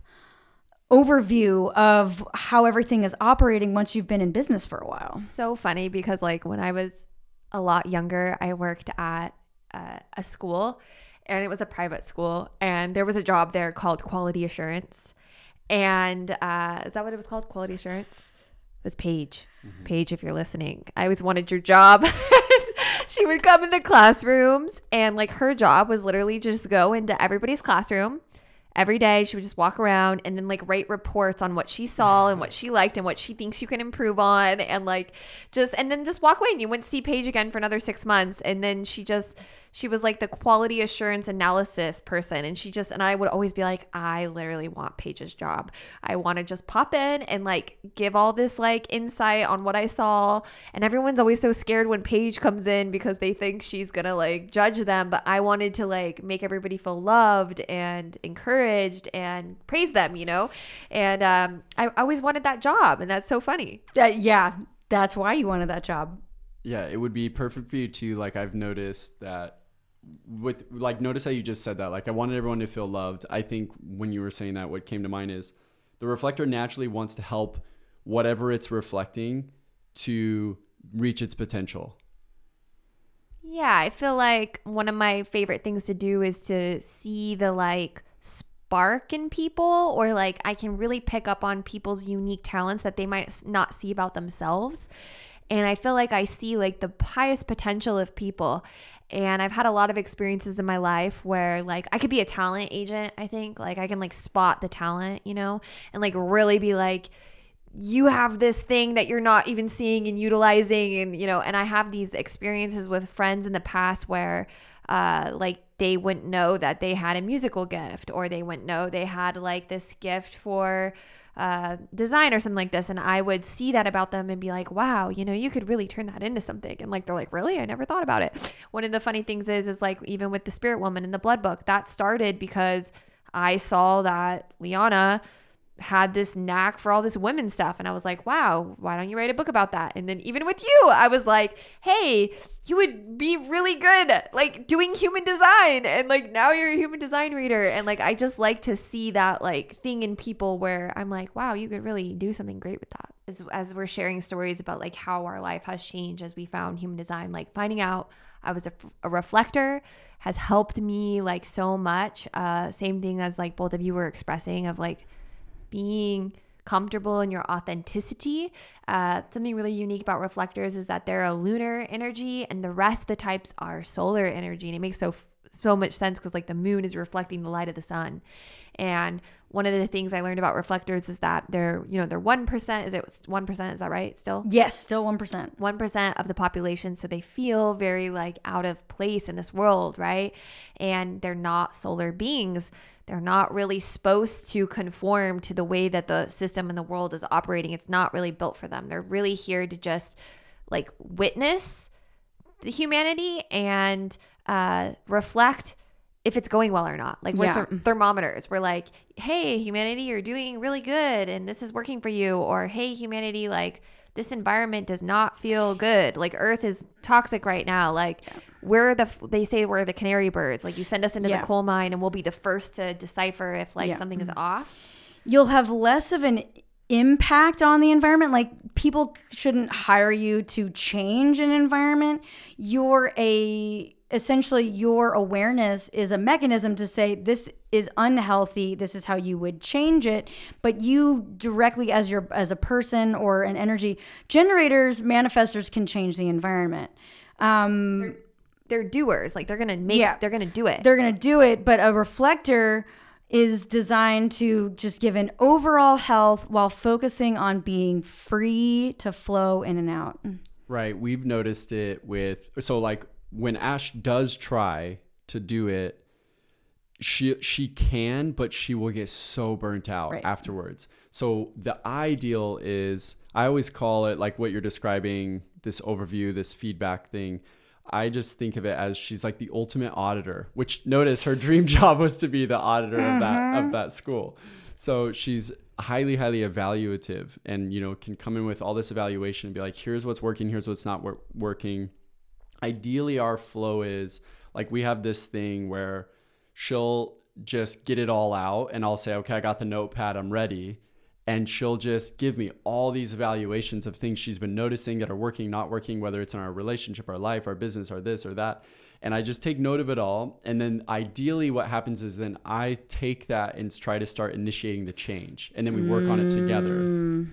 overview of how everything is operating once you've been in business for a while." so funny because like when I was a lot younger, I worked at uh, a school and it was a private school and there was a job there called quality assurance. And uh, is that what it was called? Quality assurance? It was Paige. Paige, if you're listening, I always wanted your job. she would come in the classrooms and like her job was literally just go into everybody's classroom every day she would just walk around and then like write reports on what she saw and what she liked and what she thinks you can improve on and like just and then just walk away and you wouldn't see Paige again for another six months. And then she just she was like the quality assurance analysis person and she just and I would always be like I literally want Paige's job. I want to just pop in and like give all this like insight on what I saw and everyone's always so scared when Paige comes in because they think she's going to like judge them but I wanted to like make everybody feel loved and encouraged and praise them, you know? And um I, always wanted that job and that's so funny. That, yeah, that's why you wanted that job. Yeah, it would be perfect for you too. Like I've noticed that with like notice how you just said that. Like I wanted everyone to feel loved. I think when you were saying that, what came to mind is the reflector naturally wants to help whatever it's reflecting to reach its potential. Yeah, I feel like one of my favorite things to do is to see the like spark in people or like I can really pick up on people's unique talents that they might not see about themselves. And I feel like I see like the highest potential of people. And I've had a lot of experiences in my life where like I could be a talent agent, I think. Like I can like spot the talent, you know, and like really be like you have this thing that you're not even seeing and utilizing and you know and i have these experiences with friends in the past where uh like they wouldn't know that they had a musical gift or they wouldn't know they had like this gift for uh, design or something like this and i would see that about them and be like wow you know you could really turn that into something. And like they're like really? I never thought about it. One of the funny things is is like even with the spirit woman in the blood book that started because i saw that liana had this knack for all this women stuff and I was like, "Wow, why don't you write a book about that?" And then even with you, I was like, "Hey, you would be really good like doing human design." And like now you're a human design reader and like I just like to see that like thing in people where I'm like, "Wow, you could really do something great with that." As as we're sharing stories about like how our life has changed as we found human design, like finding out I was a, a reflector has helped me like so much. Uh same thing as like both of you were expressing of like being comfortable in your authenticity. Uh, something really unique about reflectors is that they're a lunar energy, and the rest of the types are solar energy, and it makes so so much sense because like the moon is reflecting the light of the sun. And one of the things I learned about reflectors is that they're, you know, they're 1%. Is it 1%? Is that right still? Yes, still 1%. 1% of the population. So they feel very like out of place in this world, right? And they're not solar beings. They're not really supposed to conform to the way that the system in the world is operating. It's not really built for them. They're really here to just like witness the humanity and uh, reflect if it's going well or not. Like with Yeah. ther- thermometers, we're like, hey, humanity, you're doing really good and this is working for you. Or hey, humanity, like this environment does not feel good. Like Earth is toxic right now. Like we're the, they say we're the canary birds. Like you send us into Yeah. the coal mine and we'll be the first to decipher if like Yeah. something is off. You'll have less of an impact on the environment. Like people shouldn't hire you to change an environment. You're a essentially your awareness is a mechanism to say this is unhealthy this is how you would change it but you directly as your as a person or an energy generators manifestors can change the environment um They're doers. Like they're going to make, Yeah. they're going to do it. they're going to do it but a reflector is designed to just give an overall health while focusing on being free to flow in and out Right. We've noticed it with so like when Ash does try to do it, she she can, but she will get so burnt out Right. afterwards. So the ideal is I always call it like what you're describing, this overview, this feedback thing. I just think of it as she's like the ultimate auditor, which notice her dream job was to be the auditor of that of mm-hmm. that school. So she's highly highly evaluative and you know can come in with all this evaluation and be like here's what's working here's what's not wor- working. Ideally our flow is like we have this thing where she'll just get it all out and I'll say okay I got the notepad I'm ready and she'll just give me all these evaluations of things she's been noticing that are working not working whether it's in our relationship our life our business or this or that and I just take note of it all and then ideally what happens is then I take that and try to start initiating the change and then we work on it together mm.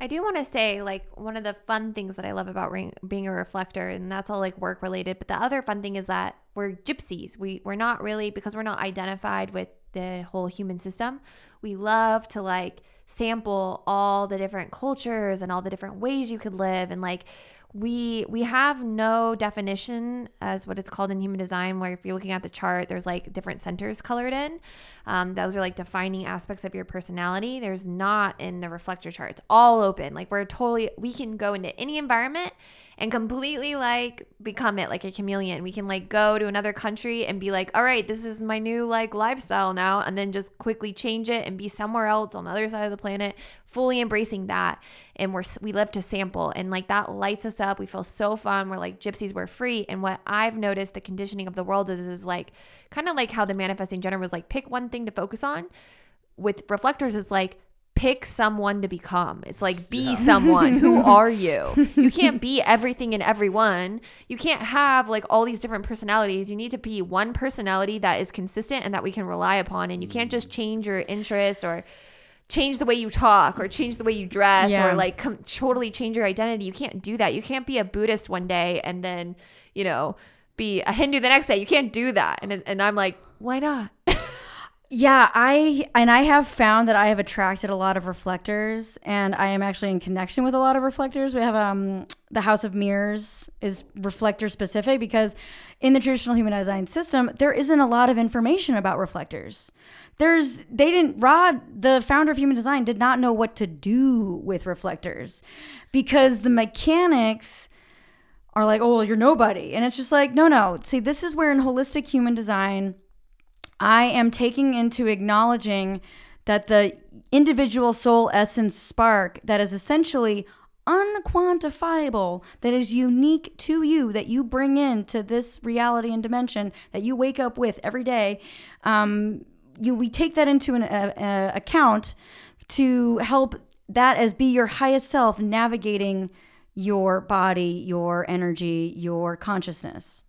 I do want to say, like, one of the fun things that I love about ring, being a reflector, and that's all like work related. But the other fun thing is that we're gypsies. We we're not really because we're not identified with the whole human system, we love to like sample all the different cultures and all the different ways you could live. And like we we have no definition as what it's called in human design where if you're looking at the chart there's like different centers colored in. Um, those are like defining aspects of your personality. There's not in the reflector chart. It's all open. Like we're totally we can go into any environment and completely like become it like a chameleon. We can like go to another country and be like, all right, this is my new like lifestyle now, and then just quickly change it and be somewhere else on the other side of the planet, fully embracing that. And we're we live to sample, and like that lights us up. We feel so fun. We're like gypsies. We're free. And what I've noticed the conditioning of the world is is like kind of like how the manifesting general was like pick one thing to focus on. With reflectors, it's like pick someone to become. It's like be yeah. someone. Who are you? You can't be everything and everyone. You can't have like all these different personalities. You need to be one personality that is consistent and that we can rely upon. And you can't just mm. change your interests or change the way you talk or change the way you dress yeah. or like com- totally change your identity. You can't do that. You can't be a Buddhist one day and then, you know, be a Hindu the next day. You can't do that. And and I'm like, why not? Yeah, I and I have found that I have attracted a lot of reflectors and I am actually in connection with a lot of reflectors. We have um the House of Mirrors is reflector specific because in the traditional human design system there isn't a lot of information about reflectors. There's they didn't Rod, the founder of human design did not know what to do with reflectors because the mechanics are like, "Oh, you're nobody." And it's just like, "No, no. See, this is where in holistic human design I am taking into acknowledging that the individual soul essence spark that is essentially unquantifiable, that is unique to you, that you bring into this reality and dimension that you wake up with every day. Um, you, we take that into an account to help that as be your highest self navigating your body, your energy, your consciousness.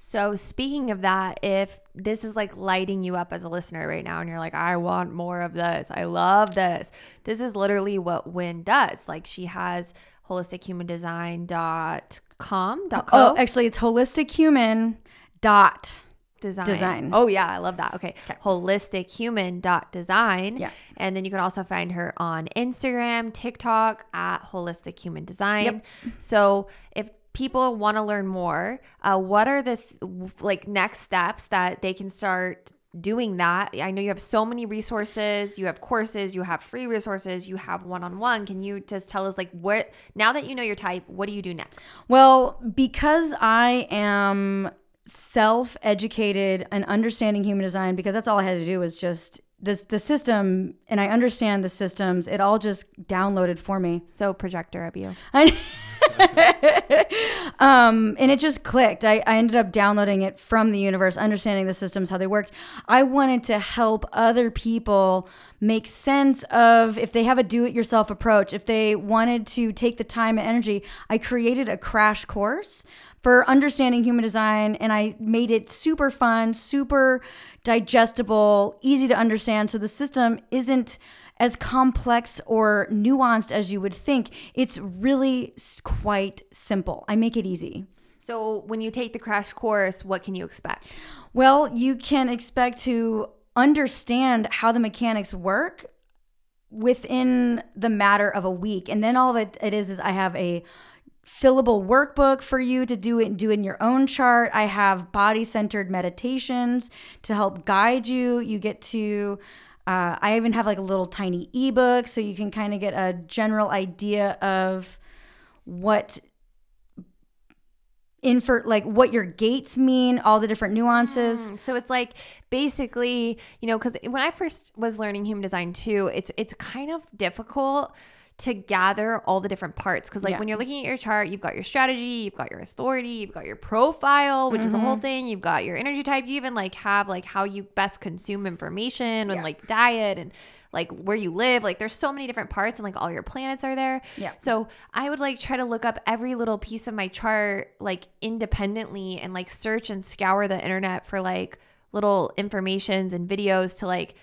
So, speaking of that, if this is like lighting you up as a listener right now and you're like, I want more of this, I love this, this is literally what Wynd does. Like, she has holistichumandesign.com. Oh, .co. Oh, actually, it's holistichuman dot design. design. Oh yeah, I love that. Okay. okay. Holistic dot design. Yeah. And then you can also find her on Instagram, TikTok at holistic human design. Yep. So if people want to learn more, uh, what are the th- like next steps that they can start doing that? I know you have so many resources, you have courses, you have free resources, you have one-on-one. Can you just tell us like what now that you know your type, what do you do next? Well, because I am self-educated and understanding human design because that's all I had to do was just this the system and I understand the systems. It all just downloaded for me. So projector of you. um, and it just clicked. I, I ended up downloading it from the universe, understanding the systems, how they worked. I wanted to help other people make sense of if they have a do it yourself approach, if they wanted to take the time and energy. I created a crash course for understanding human design and I made it super fun, super digestible, easy to understand. So the system isn't as complex or nuanced as you would think. It's really quite simple. I make it easy. So, when you take the crash course, what can you expect? Well, you can expect to understand how the mechanics work within the matter of a week. And then all of it, it is is I have a fillable workbook for you to do it and do in your own chart. I have body centered meditations to help guide you. You get to uh, I even have like a little tiny ebook so you can kind of get a general idea of what infer like what your gates mean all the different nuances. Mm, so it's like basically you know because when i first was learning human design too it's it's kind of difficult to gather all the different parts. Because, like, yeah. when you're looking at your chart, you've got your strategy, you've got your authority, you've got your profile, which mm-hmm. is a whole mm-hmm. thing. You've got your energy type. You even like have like how you best consume information and yeah. like diet and like where you live. Like, there's so many different parts and like all your planets are there. Yeah. So, I would like try to look up every little piece of my chart like independently and like search and scour the internet for like little informations and videos to like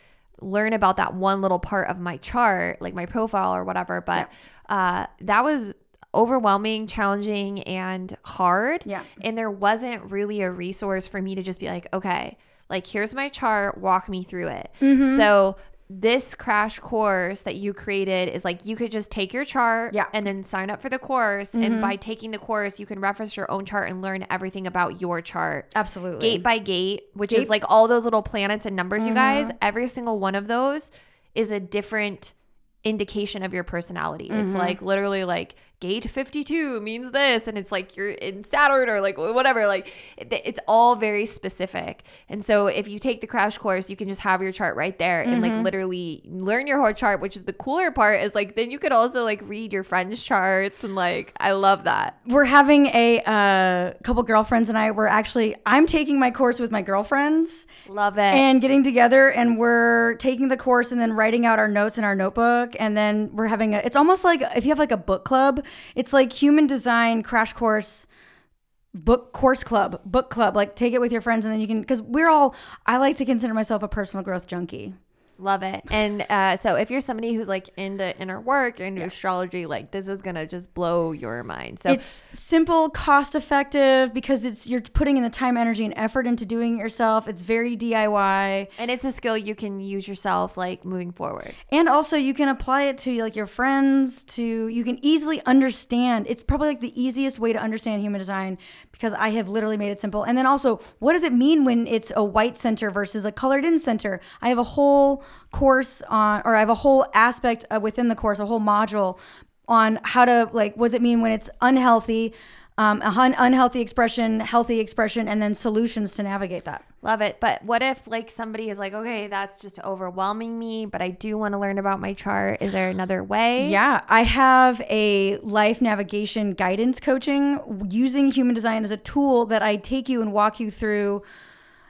learn about that one little part of my chart, like my profile or whatever. But yeah. uh, that was overwhelming, challenging, and hard. Yeah. And there wasn't really a resource for me to just be like, okay, Like, here's my chart, walk me through it. Mm-hmm. So, this crash course that you created is like you could just take your chart Yeah. Mm-hmm. and then sign up for the course. And by taking the course, you can reference your own chart and learn everything about your chart Absolutely. gate by gate, which Gate- is like all those little planets and numbers, you guys, Mm-hmm. every single one of those is a different indication of your personality. It's Mm-hmm. like literally like gate 52 means this and it's like you're in Saturn or like whatever like it's all very specific. And so if you take the crash course, you can just have your chart right there and Mm-hmm. like literally learn your whole chart, which is the cooler part is like then you could also like read your friends' charts and like I love that. we're having a uh, couple girlfriends and I were actually I'm taking my course with my girlfriends Love it. and getting together and we're taking the course and then writing out our notes in our notebook and then we're having a it's almost like if you have like a book club it's like human design crash course book course club book club. Like take it with your friends and then you can because we're all i like to consider myself a personal growth junkie Love it. And uh, so if you're somebody who's like into inner work or into astrology, like this is gonna just blow your mind. So it's simple cost effective because it's you're putting in the time energy and effort into doing it yourself it's very diy and it's a skill you can use yourself like moving forward. And also you can apply it to like your friends to you can easily understand. It's probably like the easiest way to understand human design because I have literally made it simple. And then also, what does it mean when it's a white center versus a colored in center? I have a whole course on or I have a whole aspect uh, within the course, a whole module on how to like what does it mean when it's unhealthy? Um, a hun- unhealthy expression, healthy expression, and then solutions to navigate that. Love it. But what if like somebody is like, okay, that's just overwhelming me, but I do want to learn about my chart. Is there another way? Yeah, I have a life navigation guidance coaching using human design as a tool that I take you and walk you through.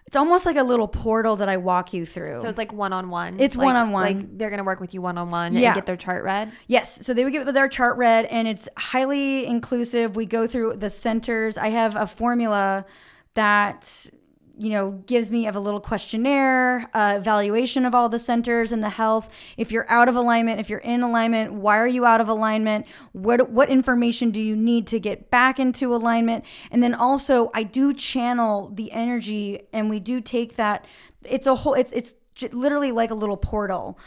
It's almost like a little portal that I walk you through. So it's like one on one. It's one-on-one. Like they're gonna work with you one on one and get their chart read. Yes. So they would get their chart read, and it's highly inclusive. We go through the centers. I have a formula that you know gives me of a little questionnaire uh, evaluation of all the centers and the health if you're out of alignment if you're in alignment why are you out of alignment what what information do you need to get back into alignment and then also i do channel the energy and we do take that it's a whole it's it's j- literally like a little portal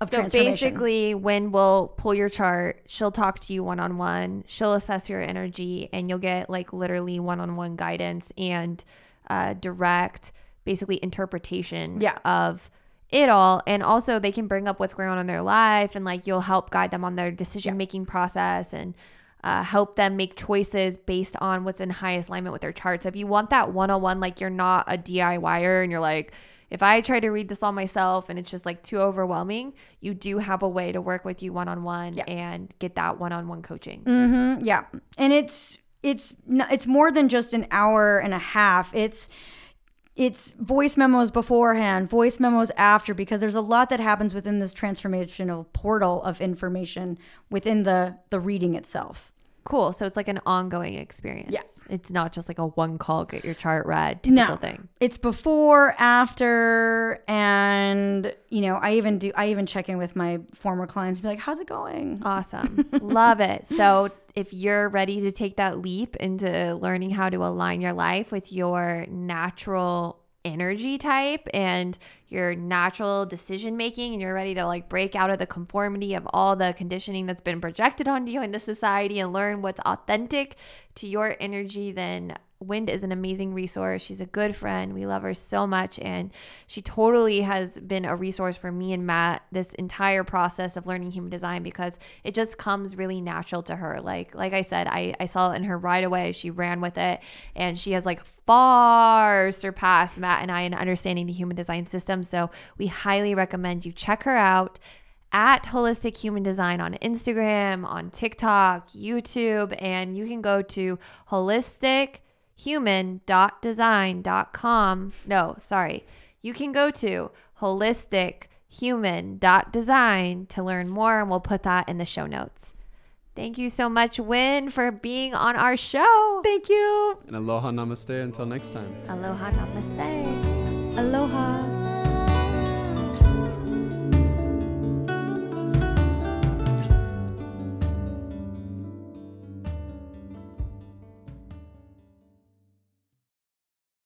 of So basically, Wynd will pull your chart. She'll talk to you one on one. She'll assess your energy, and you'll get like literally one on one guidance and uh, direct, basically interpretation Yeah. of it all. And also, they can bring up what's going on in their life, and like you'll help guide them on their decision making process and. Uh, help them make choices based on what's in highest alignment with their chart. So if you want that one-on-one, like you're not a DIYer and you're like, if I try to read this all myself and it's just like too overwhelming, you do have a way to work with you one on one and get that one on one coaching. Mm-hmm. Yeah, and it's it's it's more than just an hour and a half. It's it's voice memos beforehand, voice memos after, because there's a lot that happens within this transformational portal of information within the the reading itself. Cool. So it's like an ongoing experience. Yes. It's not just like a one call, get your chart read typical No. thing. It's before, after, and you know, I even do. I even check in with my former clients, and be like, "How's it going?" Awesome. Love it. So if you're ready to take that leap into learning how to align your life with your natural energy type and your natural decision making and you're ready to like break out of the conformity of all the conditioning that's been projected onto you into society and learn what's authentic to your energy then Wynd is an amazing resource. She's a good friend. We love her so much. And she totally has been a resource for me and Mat this entire process of learning human design because it just comes really natural to her. Like, like I said, I, I saw it in her right away. She ran with it and she has like far surpassed Mat and I in understanding the human design system. So we highly recommend you check her out at Holistic Human Design on Instagram, on TikTok, YouTube, and you can go to holistichuman.design.com. No, sorry. You can go to holistichuman.design to learn more, and we'll put that in the show notes. Thank you so much, Wynd, for being on our show. Thank you. And aloha namaste until next time. Aloha, namaste. Aloha.